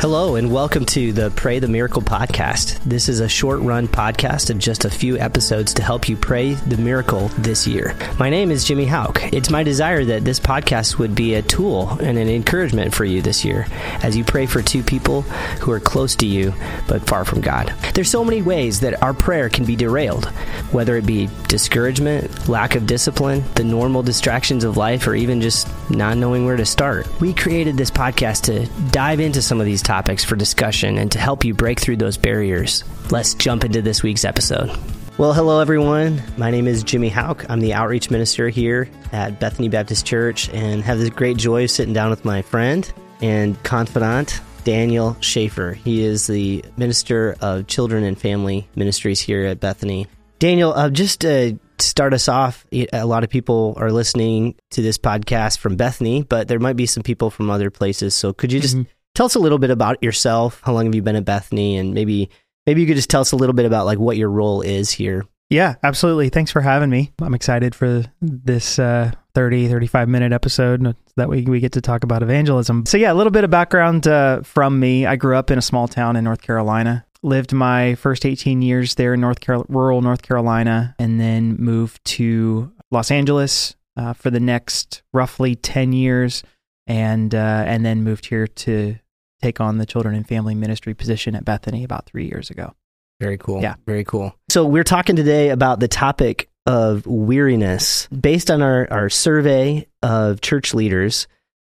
Hello, and welcome to the Pray the Miracle podcast. This is a short run podcast of just a few episodes to help you pray the miracle this year. My name is Jimmy Hauk. It's my desire that this podcast would be a tool and an encouragement for you this year as you pray for two people who are close to you but far from God. There's so many ways that our prayer can be derailed, whether it be discouragement, lack of discipline, the normal distractions of life, or even just not knowing where to start. We created this podcast to dive into some of these topics for discussion and to help you break through those barriers. Let's jump into this week's episode. Well, hello, everyone. My name is Jimmy Hauk. I'm the outreach minister here at Bethany Baptist Church and have this great joy of sitting down with my friend and confidant, Daniel Sheaffer. He is the minister of children and family ministries here at Bethany. Daniel, uh, just to start us off, a lot of people are listening to this podcast from Bethany, but there might be some people from other places. So could you just mm-hmm tell us a little bit about yourself. How long have you been at Bethany? And maybe maybe you could just tell us a little bit about like what your role is here. Yeah, absolutely. Thanks for having me. I'm excited for this uh, 30, 35 minute episode. That way we get to talk about evangelism. So, yeah, a little bit of background uh, from me. I grew up in a small town in North Carolina. Lived my first 18 years there in North rural North Carolina, and then moved to Los Angeles uh, for the next roughly 10 years, and uh, and then moved here to take on the children and family ministry position at Bethany about three years ago. Very cool. Yeah. Very cool. So we're talking today about the topic of weariness. Based on our, our survey of church leaders,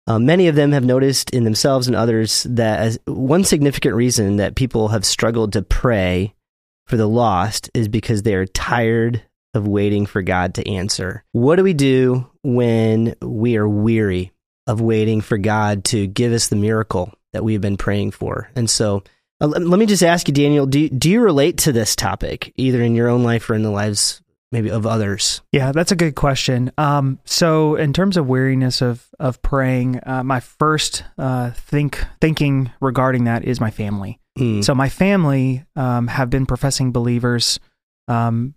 uh, many of them have noticed in themselves and others that as one significant reason that people have struggled to pray for the lost is because they are tired of waiting for God to answer. What do we do when we are weary of waiting for God to give us the miracle that we've been praying for. And so, uh, let me just ask you, Daniel, do, do you relate to this topic, either in your own life or in the lives maybe of others? Yeah, that's a good question. Um, so, in terms of weariness of of praying, uh, my first uh, think thinking regarding that is my family. Mm. So, my family um, have been professing believers um,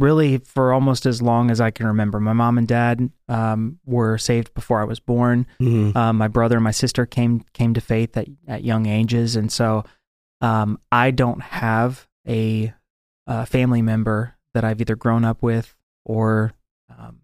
really for almost as long as I can remember. My mom and dad um, were saved before I was born. Mm-hmm. Um, my brother and my sister came came to faith at, at young ages, and so um, I don't have a, a, family member that I've either grown up with or um,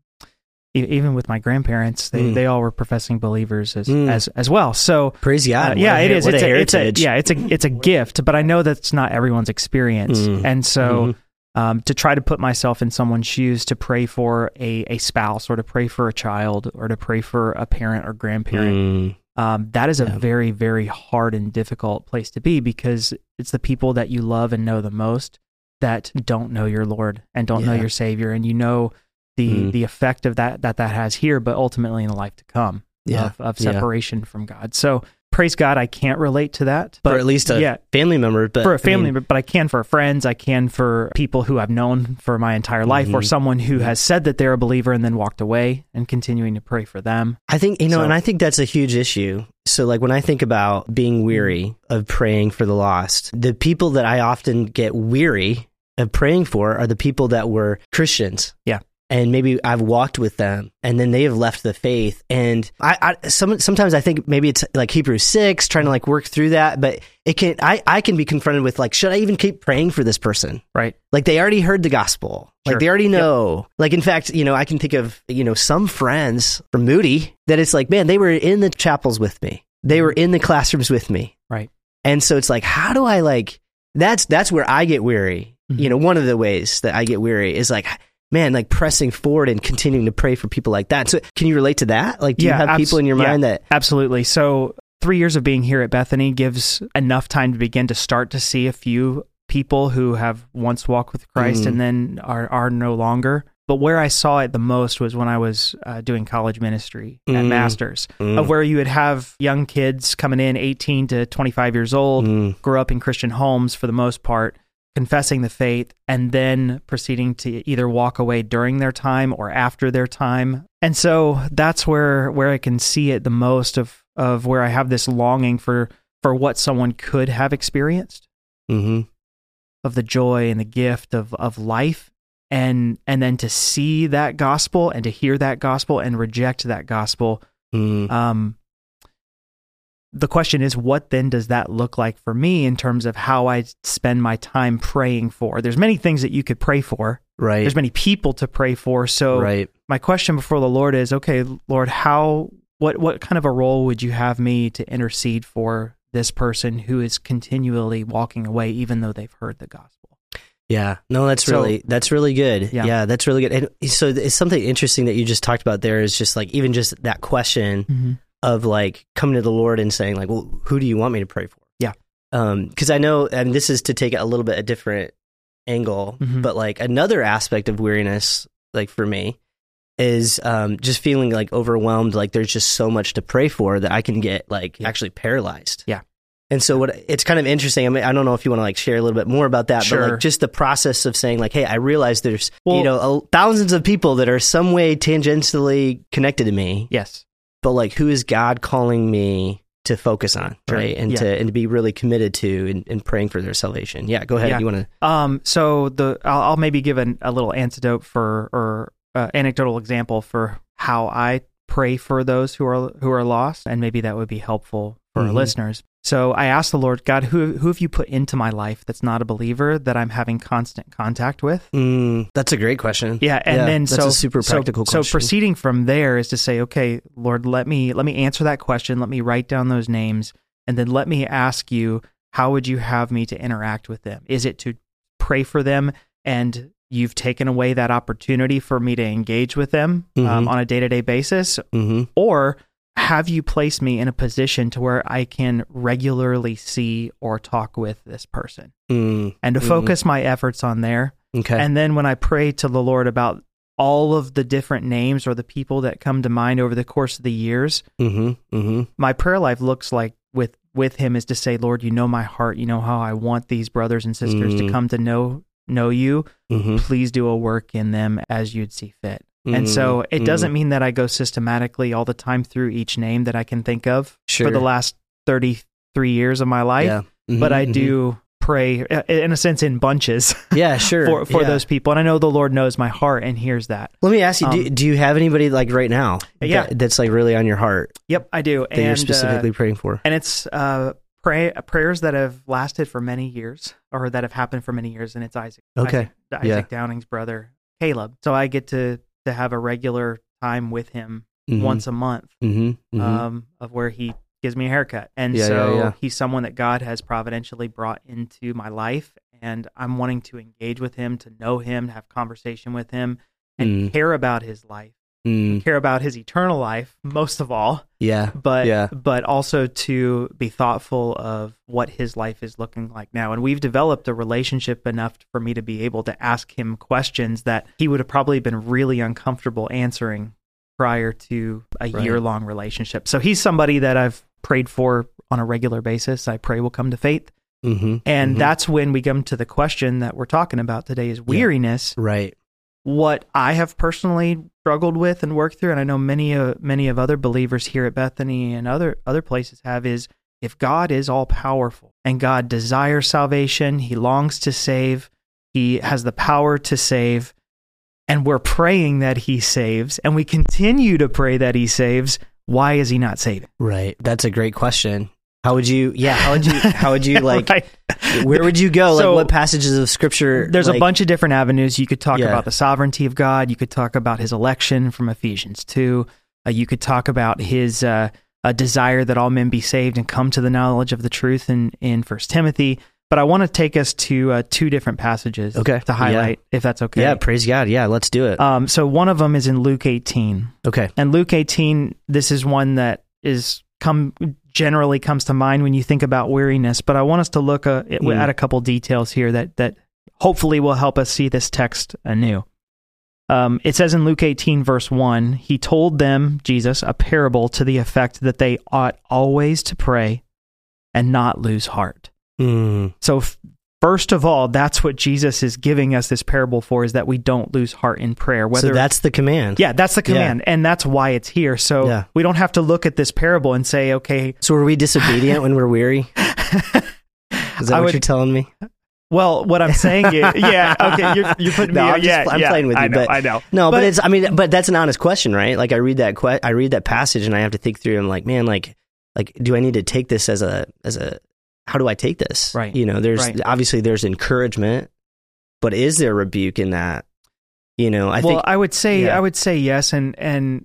even with my grandparents, they, mm. they all were professing believers as mm. as as well. So praise God! Uh, yeah, it is. It's a, it's a, yeah, it's a it's a gift, but I know that's not everyone's experience, mm. and so. Mm-hmm um, to try to put myself in someone's shoes to pray for a, a spouse or to pray for a child or to pray for a parent or grandparent. Mm. Um, that is a yeah. very, very hard and difficult place to be because it's the people that you love and know the most that don't know your Lord and don't yeah. know your Savior, and you know the mm. the effect of that that that has here, but ultimately in the life to come yeah. of, of separation from God. So praise God, I can't relate to that. But for at least a yeah, family member. But for a family I mean, member, but I can for friends. I can for people who I've known for my entire life, mm-hmm. or someone who has said that they're a believer and then walked away, and continuing to pray for them. I think you know, so, and I think that's a huge issue. So, like when I think about being weary of praying for the lost, the people that I often get weary of praying for are the people that were Christians. Yeah and maybe I've walked with them and then they have left the faith. And I, I some, sometimes I think maybe it's like Hebrews six, trying to like work through that, but it can, I, I can be confronted with like, should I even keep praying for this person? Right. Like they already heard the gospel. Sure. Like they already know. Yep. Like in fact, you know, I can think of, you know, some friends from Moody that it's like, man, they were in the chapels with me. They were in the classrooms with me. Right. And so it's like, how do I like, that's, that's where I get weary. Mm-hmm. You know, one of the ways that I get weary is like, man, like pressing forward and continuing to pray for people like that. So, can you relate to that? Like, do yeah, you have abs- people in your mind yeah, that absolutely? So, three years of being here at Bethany gives enough time to begin to start to see a few people who have once walked with Christ mm. and then are are no longer. But where I saw it the most was when I was uh, doing college ministry at mm. Masters, mm. of where you would have young kids coming in, 18 to 25 years old, mm. grow up in Christian homes for the most part, confessing the faith and then proceeding to either walk away during their time or after their time. And so that's where where I can see it the most of of where I have this longing for for what someone could have experienced. Mm-hmm. Of the joy and the gift of of life and and then to see that gospel and to hear that gospel and reject that gospel mm. um the question is, what then does that look like for me in terms of how I spend my time praying for? There's many things that you could pray for. Right. There's many people to pray for. So right. my question before the Lord is, okay, Lord, how what what kind of a role would you have me to intercede for this person who is continually walking away even though they've heard the gospel? Yeah, no, that's So- really that's really good. Yeah. Yeah. that's really good. And so it's something interesting that you just talked about there is just like even just that question Mm-hmm. Of like coming to the Lord and saying like, well, who do you want me to pray for? Yeah. Um, because I know, and this is to take it a little bit a different angle, Mhm. but like another aspect of weariness, like for me, is um just feeling like overwhelmed. Like there's just so much to pray for that I can get like Yeah. actually paralyzed. Yeah. And so what it's kind of interesting. I mean, I don't know if you want to like share a little bit more about that, but like just the process of saying like, hey, I realize there's Well- you know a, thousands of people that are some way tangentially connected to me, Yes. But like who is God calling me to focus on, Sure. right? And Yeah. to and to be really committed to and, and praying for their salvation. Yeah, go ahead. Yeah. You want to? Um, so the I'll, I'll maybe give an, a little antidote for or uh, anecdotal example for how I pray for those who are who are lost, and maybe that would be helpful for our Mhm. listeners. So I asked the Lord God, who who have you put into my life that's not a believer that I'm having constant contact with? Mm, that's a great question. Yeah, and Yeah, then so super practical So, question. proceeding from there is to say, okay, Lord, let me let me answer that question. Let me write down those names, and then let me ask you, how would you have me to interact with them? Is it to pray for them, and you've taken away that opportunity for me to engage with them um, Mhm. on a day to day basis, hmm or have you placed me in a position to where I can regularly see or talk with this person, Mm, and to Mhm. focus my efforts on there? okay. And then when I pray to the Lord about all of the different names or the people that come to mind over the course of the years, hmm hmm my prayer life looks like with with him is to say, Lord, you know my heart, you know how I want these brothers and sisters to Mm. come to know know you. hmm Please do a work in them as you'd see fit. And so it doesn't mean that I go systematically all the time through each name that I can think of sure for the last 33 years of my life, yeah. Mhm, but I mhm. do pray uh, in a sense in bunches Yeah, sure. for for Yeah. those people. And I know the Lord knows my heart and hears that. Let me ask you: do, Um, do you have anybody like right now? Yeah. that- that's like really on your heart Yep, I do. that and you're specifically uh, praying for. and it's uh pray prayers that have lasted for many years or that have happened for many years and it's Isaac. Okay. Isaac, Isaac Yeah. Downing's brother, Caleb. So I get to to have a regular time with him Mhm. once a month Mhm, mhm. um of where he gives me a haircut. And Yeah, yeah, so yeah. he's someone that God has providentially brought into my life and I'm wanting to engage with him, to know him, have conversation with him and Mm. care about his life. Mm, Care about his eternal life most of all. yeah, but Yeah. but also to be thoughtful of what his life is looking like now and we've developed a relationship enough for me to be able to ask him questions that he would have probably been really uncomfortable answering prior to a Right. year long relationship so he's somebody that i've prayed for on a regular basis i pray will come to faith hmm and that's when we come to the question that we're talking about today is weariness right. What I have personally struggled with and worked through, and I know many uh, many of other believers here at Bethany and other other places have, is if God is all powerful and God desires salvation, He longs to save, He has the power to save, and we're praying that He saves, and we continue to pray that He saves. Why is He not saving? Right. That's a great question. How would you? Yeah. How would you? How would you like? Right. Where would you go? So- like what passages of scripture? There's like, a bunch of different avenues. You could talk Yeah. about the sovereignty of God. You could talk about his election from Ephesians 2. Uh, you could talk about his uh, a desire that all men be saved and come to the knowledge of the truth in, in First Timothy. But I want to take us to uh, two different passages Okay. to highlight, if that's okay. Yeah. Praise God. Yeah. Let's do it. Um, so one of them is in Luke 18. okay. And Luke 18, this is one that is come generally comes to mind when you think about weariness, but I want us to look uh, at, Mm. at a couple details here that that hopefully will help us see this text anew. Um, it says in Luke 18, verse 1, he told them, Jesus, a parable to the effect that they ought always to pray and not lose heart. Mm, So, f- first of all, that's what Jesus is giving us this parable for, is that we don't lose heart in prayer. Whether so that's the command. yeah, that's the command, and that's why it's here. So Yeah. we don't have to look at this parable and say, okay, So are we disobedient when we're weary? Is that I what would- you're telling me? well, what I'm saying is, yeah, okay, you're, you're putting No, me, I'm just- yeah, I'm yeah, playing with I you, know, but- I know. No, but, But- it's. I mean, but that's an honest question, right? Like I read that que- I read that passage, and I have to think through. I'm like, man, like like do I need to take this as a as a how do I take this? Right. You know, there's Right. obviously there's encouragement, but is there rebuke in that? You know, I think well, think I would say yeah. I would say yes, and and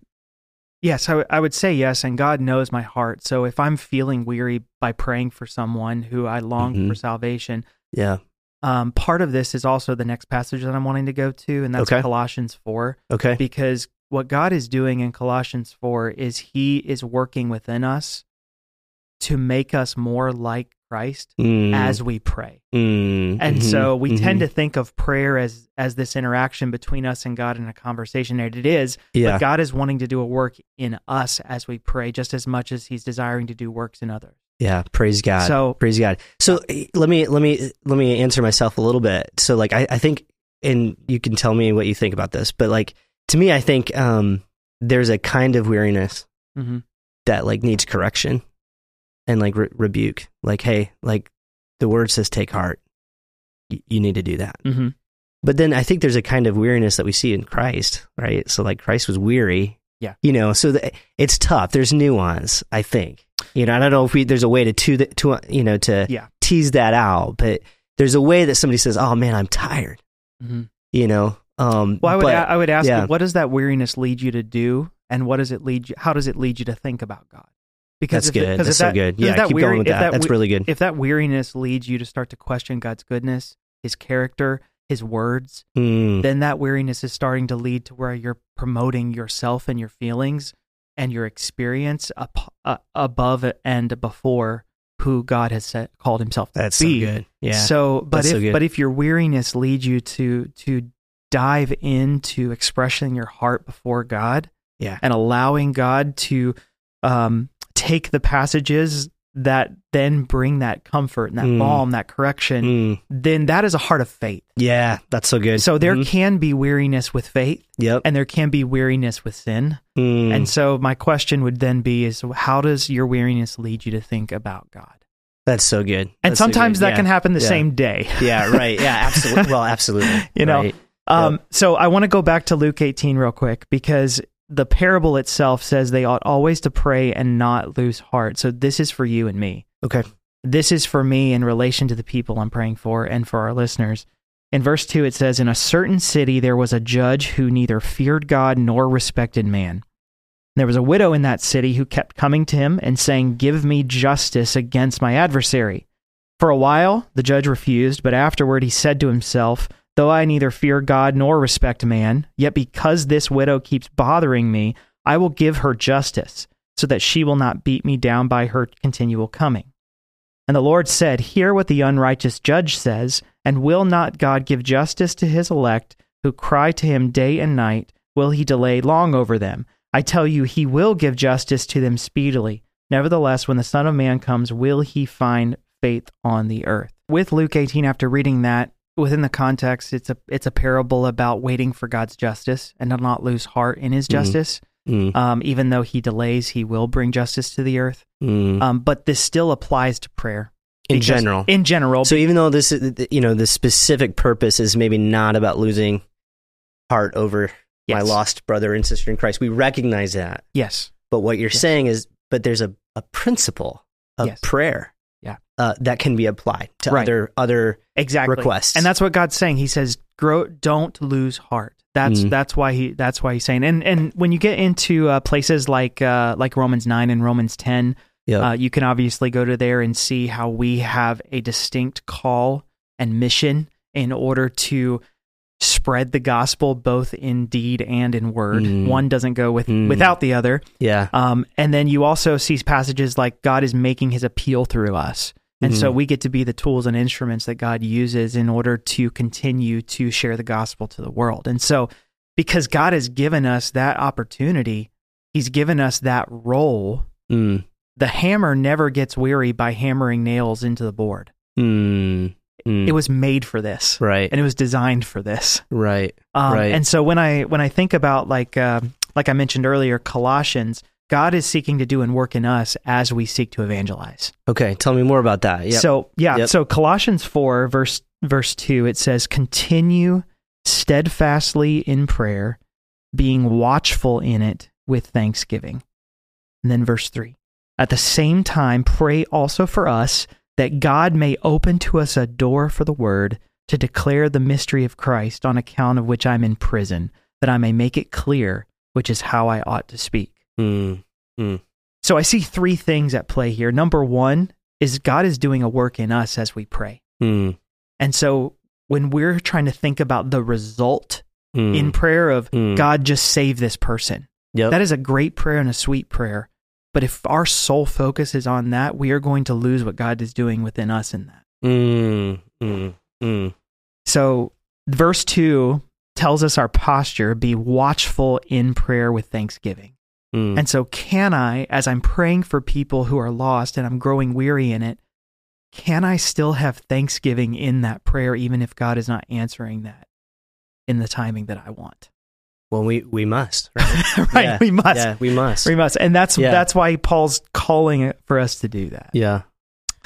yes, I would- say yes, and God knows my heart. So if I'm feeling weary by praying for someone who I long Mhm. for salvation, yeah. um, part of this is also the next passage that I'm wanting to go to, and that's Okay. Colossians four, Okay. because what God is doing in Colossians four is He is working within us to make us more like Christ Mm, as we pray. mm, And mhm, so we tend mhm. to think of prayer as as this interaction between us and God in a conversation, and it is. yeah. But God is wanting to do a work in us as we pray, just as much as He's desiring to do works in others. Yeah, praise God. So- praise God. So eh, let me let me let me answer myself a little bit. So like I, I think and you can tell me what you think about this, but like to me I think um there's a kind of weariness Mm-hmm. that like needs correction and like re- rebuke. Like hey, like the word says take heart. Y- you need to do that. Mm-hmm. But then I think there's a kind of weariness that we see in Christ, right? So like Christ was weary. Yeah. You know, so the, it's tough. There's nuance, I think. You know, I don't know if we, there's a way to, to, to you know, to Yeah. tease that out, but there's a way that somebody says, oh man, I'm tired, Mm-hmm. you know? Um, Well, I would but- I would ask yeah. you, what does that weariness lead you to do, and what does it lead you? How does it lead you to think about God? That's good. that's so that- good. Yeah. that keep weary- going with if that. That's really good. If that weariness leads you to start to question God's goodness, His character, His words, Mm, then that weariness is starting to lead to where you're promoting yourself and your feelings and your experience up, uh, above and before who God has set, called Himself to that's so good. Yeah. So, but That's if so but if your weariness leads you to to dive into expressing your heart before God yeah. and allowing God to um, take the passages that then bring that comfort and that Mm. balm, that correction, Mm, then that is a heart of faith. yeah. That's so good. So there Mhm. can be weariness with faith Yep. and there can be weariness with sin. Mm, And so my question would then be is how does your weariness lead you to think about God? that's so good. And That's so sometimes good. that Yeah. can happen the Yeah. same day. Yeah. Right. Yeah. Absolutely. Well, absolutely. You know, Right. Um, so I want to go back to Luke 18 real quick because the parable itself says they ought always to pray and not lose heart. So this is for you and me. Okay. This is for me in relation to the people I'm praying for and for our listeners. In verse 2, it says, In a certain city there was a judge who neither feared God nor respected man. There was a widow in that city who kept coming to him and saying, Give me justice against my adversary. For a while the judge refused, but afterward he said to himself, Though I neither fear God nor respect man, yet because this widow keeps bothering me, I will give her justice, so that she will not beat me down by her continual coming. And the Lord said, Hear what the unrighteous judge says, and will not God give justice to his elect, who cry to him day and night? Will he delay long over them? I tell you, he will give justice to them speedily. Nevertheless, when the Son of Man comes, will he find faith on the earth? With Luke 18, after reading that, within the context, it's a it's a parable about waiting for God's justice and to not lose heart in His Mhm. justice. Mm, Um, even though He delays, He will bring justice to the earth. mm. Um, but this still applies to prayer in general. In general, So even though this, is, you know, the specific purpose is maybe not about losing heart over my lost brother and sister in Christ, we recognize that. yes, But what you're Yes. saying is, but there's a, a principle of Yes. prayer. Uh, that can be applied to Right. other other exactly. requests. and that's what God's saying. He says, "Grow, don't lose heart." That's Mhm. that's why he that's why he's saying. And and when you get into uh, places like uh, like Romans nine and Romans ten, yeah, Uh, you can obviously go to there and see how we have a distinct call and mission in order to spread the gospel both in deed and in word. Mm. One doesn't go with Mm. without the other. yeah, Um, and then you also see passages like God is making His appeal through us. And so Mhm. we get to be the tools and instruments that God uses in order to continue to share the gospel to the world. And so, because God has given us that opportunity, He's given us that role mm, the hammer never gets weary by hammering nails into the board. mm, mm. It was made for this, right, and it was designed for this. right, Um, Right. And so when I when I think about like uh, like I mentioned earlier, Colossians, God is seeking to do and work in us as we seek to evangelize. okay. Tell me more about that. Yeah, So yeah, Yep. so Colossians four verse verse two it says, "Continue steadfastly in prayer, being watchful in it with thanksgiving." And then verse three, At the same time, pray also for us that God may open to us a door for the word to declare the mystery of Christ, on account of which I'm in prison, that I may make it clear, which is how I ought to speak. Mm, mm, So I see three things at play here. Number one is God is doing a work in us as we pray. mm, And so when we're trying to think about the result mm. in prayer of Mm. God just save this person, Yep. that is a great prayer and a sweet prayer. But if our sole focus is on that, we are going to lose what God is doing within us in that. Mm, mm, mm. So verse 2 tells us our posture be watchful in prayer with thanksgiving. Mm. And so, can I, as I'm praying for people who are lost and I'm growing weary in it, can I still have thanksgiving in that prayer, even if God is not answering that in the timing that I want? well, we we must. Right. right, Yeah. we must, Yeah, we must. we must, and that's Yeah. that's why Paul's calling it for us to do that. Yeah,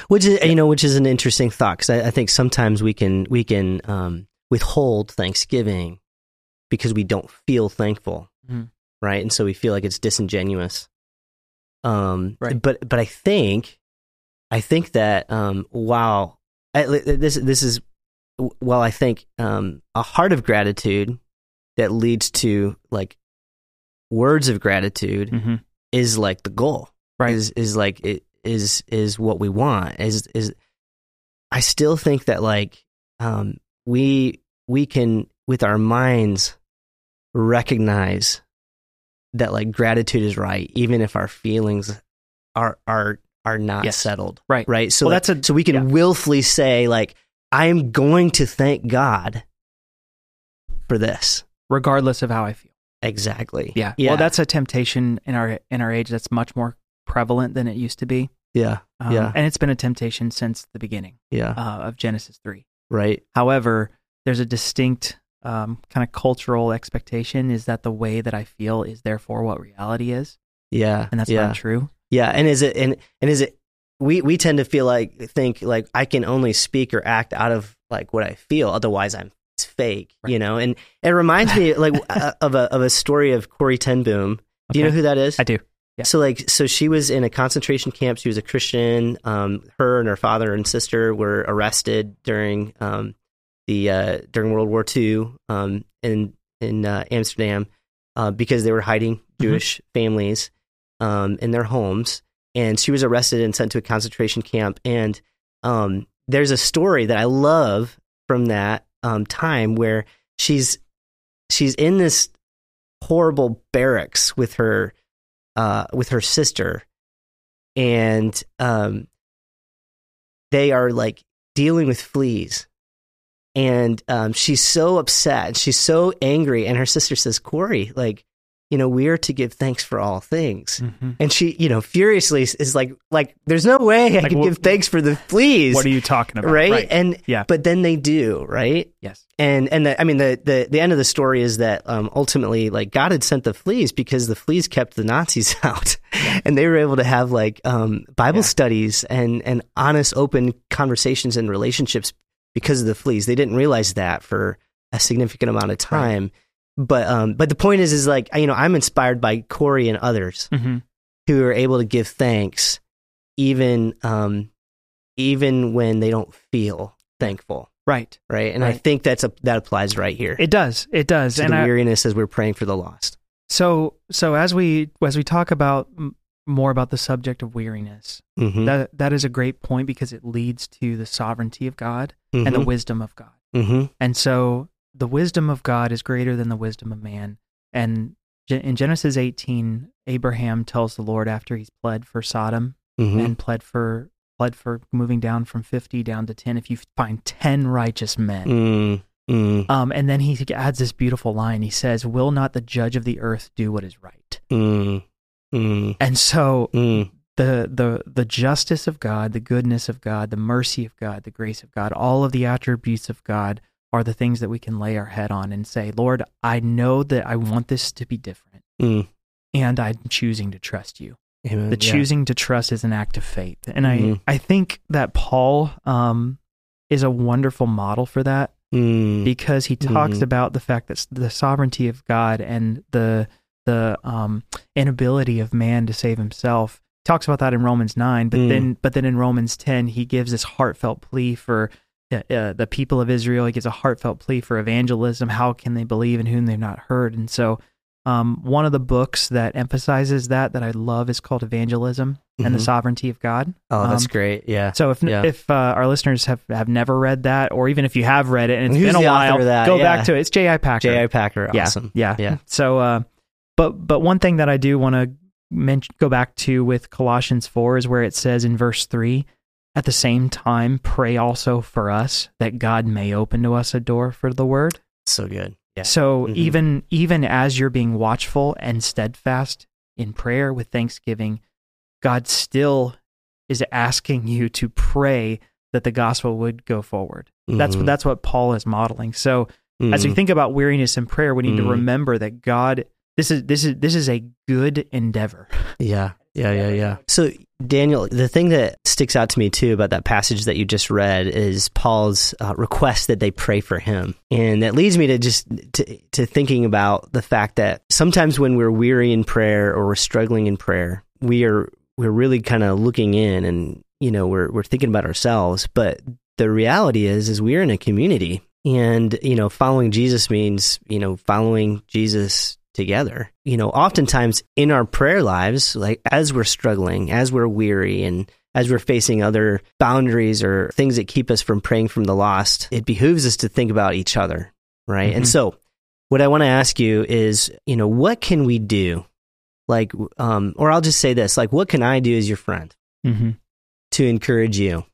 which is you know which is an interesting thought because I, I think sometimes we can we can um, withhold Thanksgiving because we don't feel thankful, Mhm. Right? And so we feel like it's disingenuous. Um, Right. But but I think I think that um, while I, this this is well I think um, a heart of gratitude that leads to like words of gratitude hmm is like the goal Right. is is like it is is what we want is is i still think that like um we we can with our minds recognize that like gratitude is right even if our feelings are are are not Yes. settled Right. right so Well, that's a- so we can yeah. willfully say like i'm going to thank god for this Regardless of how I feel. exactly Yeah. yeah Well, that's a temptation in our in our age that's much more prevalent than it used to be. yeah Um, Yeah. And it's been a temptation since the beginning yeah uh, of Genesis 3. right However, there's a distinct um, kind of cultural expectation is that the way that I feel is therefore what reality is, yeah and that's yeah not true. Yeah, and is it and and is it we we tend to feel like think like I can only speak or act out of like what I feel, otherwise I'm it's fake, Right. you know. And it reminds me like uh, of a of a story of Corrie ten Boom. Do you know who that is? I do. Yeah. So like so she was in a concentration camp. She was a Christian. Um, her and her father and sister were arrested during um the uh during World War II um in in uh, Amsterdam uh, because they were hiding Jewish families um in their homes, and she was arrested and sent to a concentration camp. And um, there's a story that I love from that um time where she's she's in this horrible barracks with her uh with her sister. And um they are like dealing with fleas and um she's so upset she's so angry and her sister says corrie like you know we are to give thanks for all things Mhm. and she you know furiously is like like there's no way i Like, can wh- give thanks for the fleas What are you talking about? right? and Yeah. but then they do right yes. and and the, I mean the, the the end of the story is that um, ultimately like God had sent the fleas because the fleas kept the Nazis out, and they were able to have like um, Bible Yeah. studies and and honest, open conversations and relationships because of the fleas. They didn't realize that for a significant amount of time. But um, but the point is is like you know I'm inspired by Corrie and others hmm who are able to give thanks even um, even when they don't feel thankful Right. right? And I think that's a that applies right here It does. It does. to and the I, weariness as we're praying for the lost. so so as we as we talk about more about the subject of weariness, Mm-hmm. that that is a great point because it leads to the sovereignty of God and the wisdom of God. mm-hmm. And so the wisdom of God is greater than the wisdom of man. And in Genesis 18, Abraham tells the Lord after he's pled for Sodom Mm-hmm. and pled for pled for moving down from 50 down to 10 if you find 10 righteous men. mm mm Um, and then he adds this beautiful line. He says, "Will not the judge of the earth do what is right?" mm mm And so mm the the the justice of God, the goodness of God, the mercy of God, the grace of God, all of the attributes of God are the things that we can lay our head on and say, "Lord, I know that I want this to be different, mm. and I'm choosing to trust you." Amen. The Yeah. choosing to trust is an act of faith, and Mhm. I I think that Paul um is a wonderful model for that Mm. because he talks Mhm. about the fact that the sovereignty of God and the the um, inability of man to save himself He talks about that in Romans nine, but Mm. then but then in Romans ten, he gives this heartfelt plea for uh, uh, the people of Israel. He gives a heartfelt plea for evangelism. How can they believe in whom they've not heard? And so, um, one of the books that emphasizes that that I love is called Evangelism and the Mhm. Sovereignty of God. Oh, that's Um, great. Yeah. So if Yeah. if uh, our listeners have, have never read that, or even if you have read it and it's Who's been a while, go Yeah. back to it. It's J.I. Packer. J.I. Packer. Yeah, Awesome. Yeah. Yeah. So, uh, but but one thing that I do want to mention, go back to with Colossians four is where it says in verse three, at the same time, pray also for us that God may open to us a door for the word. So good. Yeah. So Mhm. even even as you're being watchful and steadfast in prayer with thanksgiving, God still is asking you to pray that the gospel would go forward. That's Mhm. what that's what Paul is modeling. So as we Mhm. think about weariness in prayer, we need to Mhm. remember that God this is this is this is a good endeavor. Yeah. Yeah, yeah, yeah. So, Daniel, the thing that sticks out to me too about that passage that you just read is Paul's uh, request that they pray for him, and that leads me to just to, to thinking about the fact that sometimes when we're weary in prayer or we're struggling in prayer, we are we're really kind of looking in, and you know we're we're thinking about ourselves, but the reality is is we're in a community, and you know following Jesus means you know following Jesus together. You know, oftentimes in our prayer lives, like as we're struggling, as we're weary, and as we're facing other boundaries or things that keep us from praying from the lost, it behooves us to think about each other, right? And Mhm. so, what I want to ask you is, you know, what can we do? Like, um, or I'll just say this: like, what can I do as your friend Mm-hmm. to encourage you,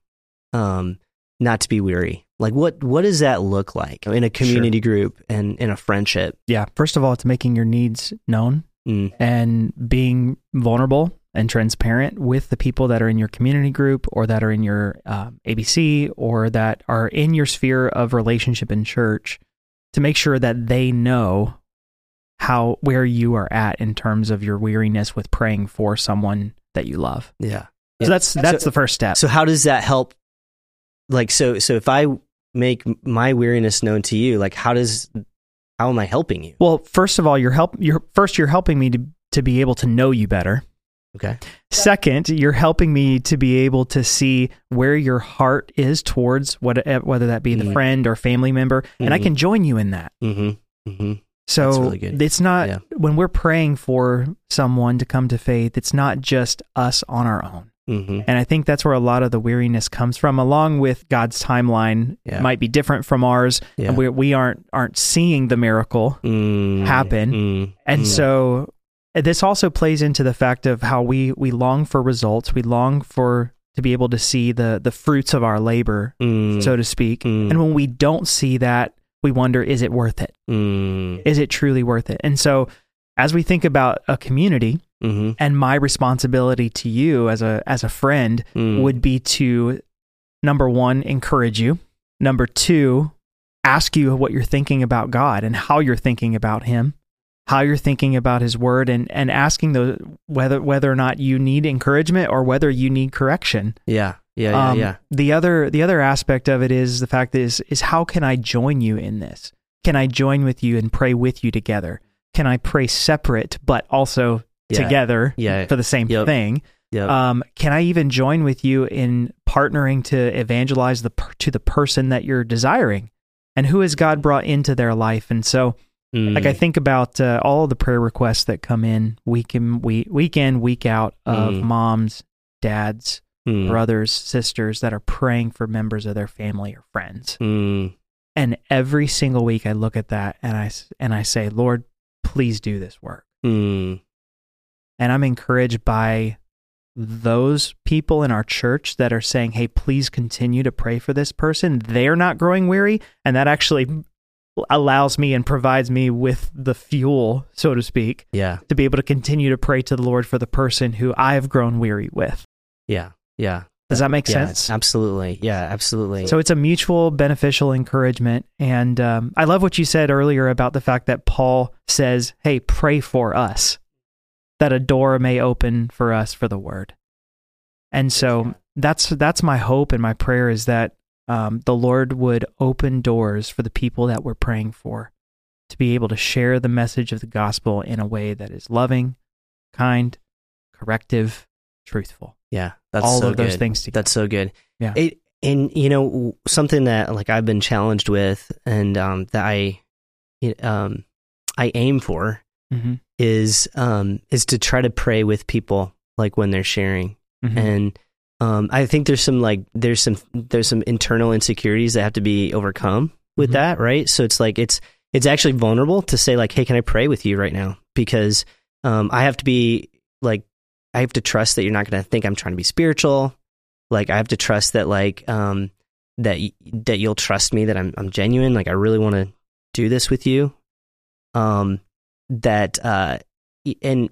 um, not to be weary? Like, what what does that look like in a community group and in a friendship? Yeah. First of all, it's making your needs known Mm, and being vulnerable and transparent with the people that are in your community group or that are in your um, ABC or that are in your sphere of relationship in church to make sure that they know how where you are at in terms of your weariness with praying for someone that you love. yeah. So that's that's So- the first step. So how does that help? Like so so if I make my weariness known to you, like how does how am I helping you? well, first of all, you're help you're first you're helping me to to be able to know you better. Okay. Second, you're helping me to be able to see where your heart is towards what, whether that be the Mhm. friend or family member, and I Mhm. can join you in that. Mm-hmm. Mm-hmm. So really it's not Yeah. when we're praying for someone to come to faith, it's not just us on our own. Mm-hmm. And I think that's where a lot of the weariness comes from, along with God's timeline Yeah. might be different from ours, Yeah. and we we aren't aren't seeing the miracle. Mm, happen. mm, And mm. so this also plays into the fact of how we we long for results. We long for to be able to see the the fruits of our labor, Mm, so to speak. mm, And when we don't see that, we wonder is it worth it? Is it truly worth it? And so as we think about a community mhm, and my responsibility to you as a as a friend mm, would be to number 1 encourage you, number 2 ask you what you're thinking about God and how you're thinking about him how you're thinking about his word and and asking the whether whether or not you need encouragement or whether you need correction. yeah, yeah, yeah, Um, yeah. The other the other aspect of it is the fact is is how can I join you in this? Can I join with you and pray with you together? Can I pray separate but also Yeah. together Yeah. for the same Yep. thing? Yep. Um, can I even join with you in partnering to evangelize the per- to the person that you're desiring? And who has God brought into their life? And so Mm, like I think about uh, all the prayer requests that come in week in week, week in week out of Mm. moms, dads, mm, brothers, sisters that are praying for members of their family or friends. mm, And every single week, I look at that and I and I say, Lord, please do this work. And I'm encouraged by those people in our church that are saying, "Hey, please continue to pray for this person." They're not growing weary, and that actually allows me and provides me with the fuel, so to speak, yeah, to be able to continue to pray to the Lord for the person who I have grown weary with. yeah, yeah. Does that make Yeah, sense? Absolutely. Yeah, absolutely. So it's a mutual beneficial encouragement. And um, I love what you said earlier about the fact that Paul says, hey, pray for us, that a door may open for us for the word. And so that's that's my hope and my prayer is that um, the Lord would open doors for the people that we're praying for to be able to share the message of the gospel in a way that is loving, kind, corrective, truthful. Yeah, that's All so of those good. things together. That's so good. Yeah. It and you know something that like I've been challenged with, and um, that I, um, I aim for Mhm. Is um is to try to pray with people like when they're sharing, Mhm. and um, I think there's some like there's some there's some internal insecurities that have to be overcome with Mhm. that, right? So it's like it's it's actually vulnerable to say like, hey, can I pray with you right now? Because um, I have to be like I have to trust that you're not going to think I'm trying to be spiritual. Like I have to trust that like um that that you'll trust me that I'm I'm genuine. Like I really want to do this with you. Um, that uh, and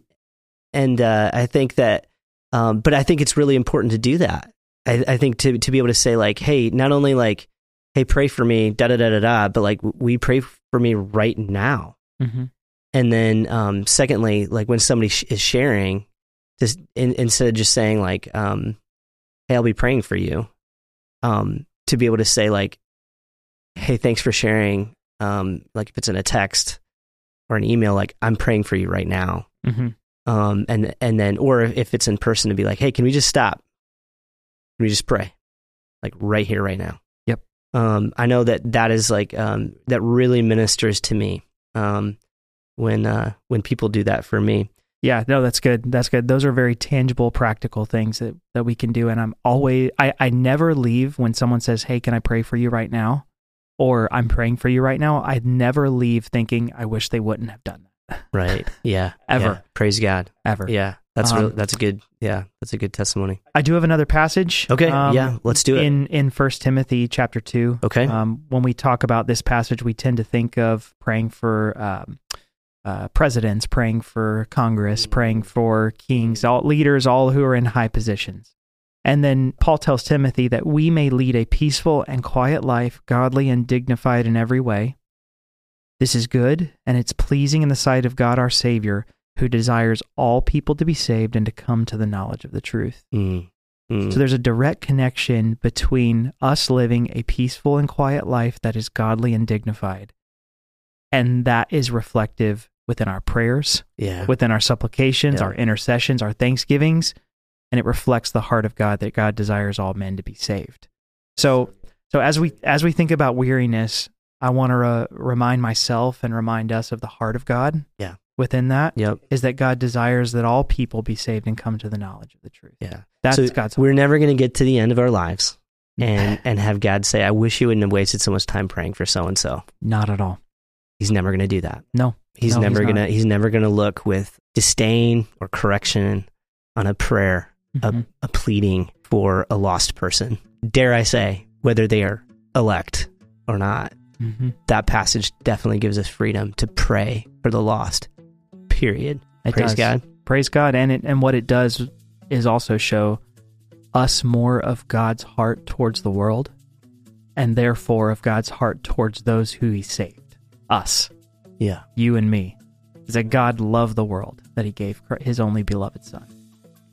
and uh, I think that um, but I think it's really important to do that. I, I think to to be able to say like, hey, not only like, hey, pray for me, da da da da da, but like we pray for me right now. Mhm. And then, um, secondly, like when somebody sh- is sharing, just in, instead of just saying like, um, "Hey, I'll be praying for you," um, to be able to say like, "Hey, thanks for sharing." Um, like if it's in a text or an email, like I'm praying for you right now. Mhm. Um, and and then, or if it's in person, to be like, "Hey, can we just stop? Can we just pray, like right here, right now?" Yep. Um, I know that that is like um, that really ministers to me. Um, when uh when people do that for me. Yeah, no, that's good. That's good. Those are very tangible, practical things that, that we can do. And I'm always, I, I never leave when someone says, Hey, can I pray for you right now? Or I'm praying for you right now. I'd never leave thinking, I wish they wouldn't have done that. Right. Yeah. Ever. Yeah. Praise God. Ever. Yeah. That's Um, real that's a good yeah, that's a good testimony. I do have another passage. Okay. um, yeah, let's do it. In in First Timothy chapter two. okay. Um, when we talk about this passage, we tend to think of praying for um, uh, presidents, praying for Congress, praying for kings, all leaders, all who are in high positions. And then Paul tells Timothy that we may lead a peaceful and quiet life, godly and dignified in every way. This is good, and it's pleasing in the sight of God our Savior, who desires all people to be saved and to come to the knowledge of the truth. Mm. Mm. So there's a direct connection between us living a peaceful and quiet life that is godly and dignified. And that is reflective within our prayers, yeah. within our supplications, Yeah. our intercessions, our thanksgivings, and it reflects the heart of God that God desires all men to be saved. So so as we as we think about weariness, I want to uh, remind myself and remind us of the heart of God. Yeah. Within that is Yep. is that God desires that all people be saved and come to the knowledge of the truth. Yeah. That's So God's We're never going to get to the end of our lives and and have God say, "I wish you wouldn't have wasted so much time praying for so and so." Not at all. He's never going to do that. No. He's No, never going to he's never going to look with disdain or correction on a prayer a, Mhm. a pleading for a lost person. Dare I say, whether they are elect or not, Mhm. that passage definitely gives us freedom to pray for the lost. Period. It Praise does. God. Praise God. And it, and what it does is also show us more of God's heart towards the world and therefore of God's heart towards those who he saved. Us, Yeah. you and me. Is that God loved the world that he gave his only beloved son.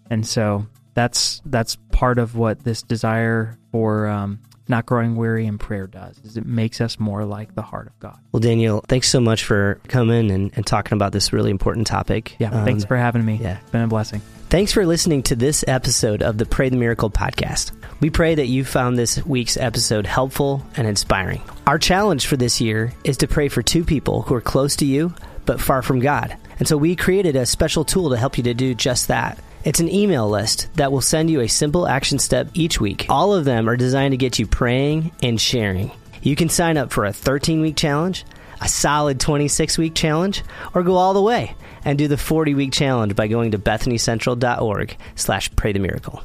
And so that's that's part of what this desire for um, not growing weary in prayer does is it makes us more like the heart of God. Well, Daniel, thanks so much for coming and, and talking about this really important topic. Yeah, thanks Um, for having me. yeah. It's been a blessing. Thanks for listening to this episode of the Pray the Miracle podcast. We pray that you found this week's episode helpful and inspiring. Our challenge for this year is to pray for two people who are close to you but far from God. And so we created a special tool to help you to do just that. It's an email list that will send you a simple action step each week. All of them are designed to get you praying and sharing. You can sign up for a 13 week challenge, a solid 26 week challenge, or go all the way and do the 40 week challenge by going to bethanycentral.org slash pray the miracle.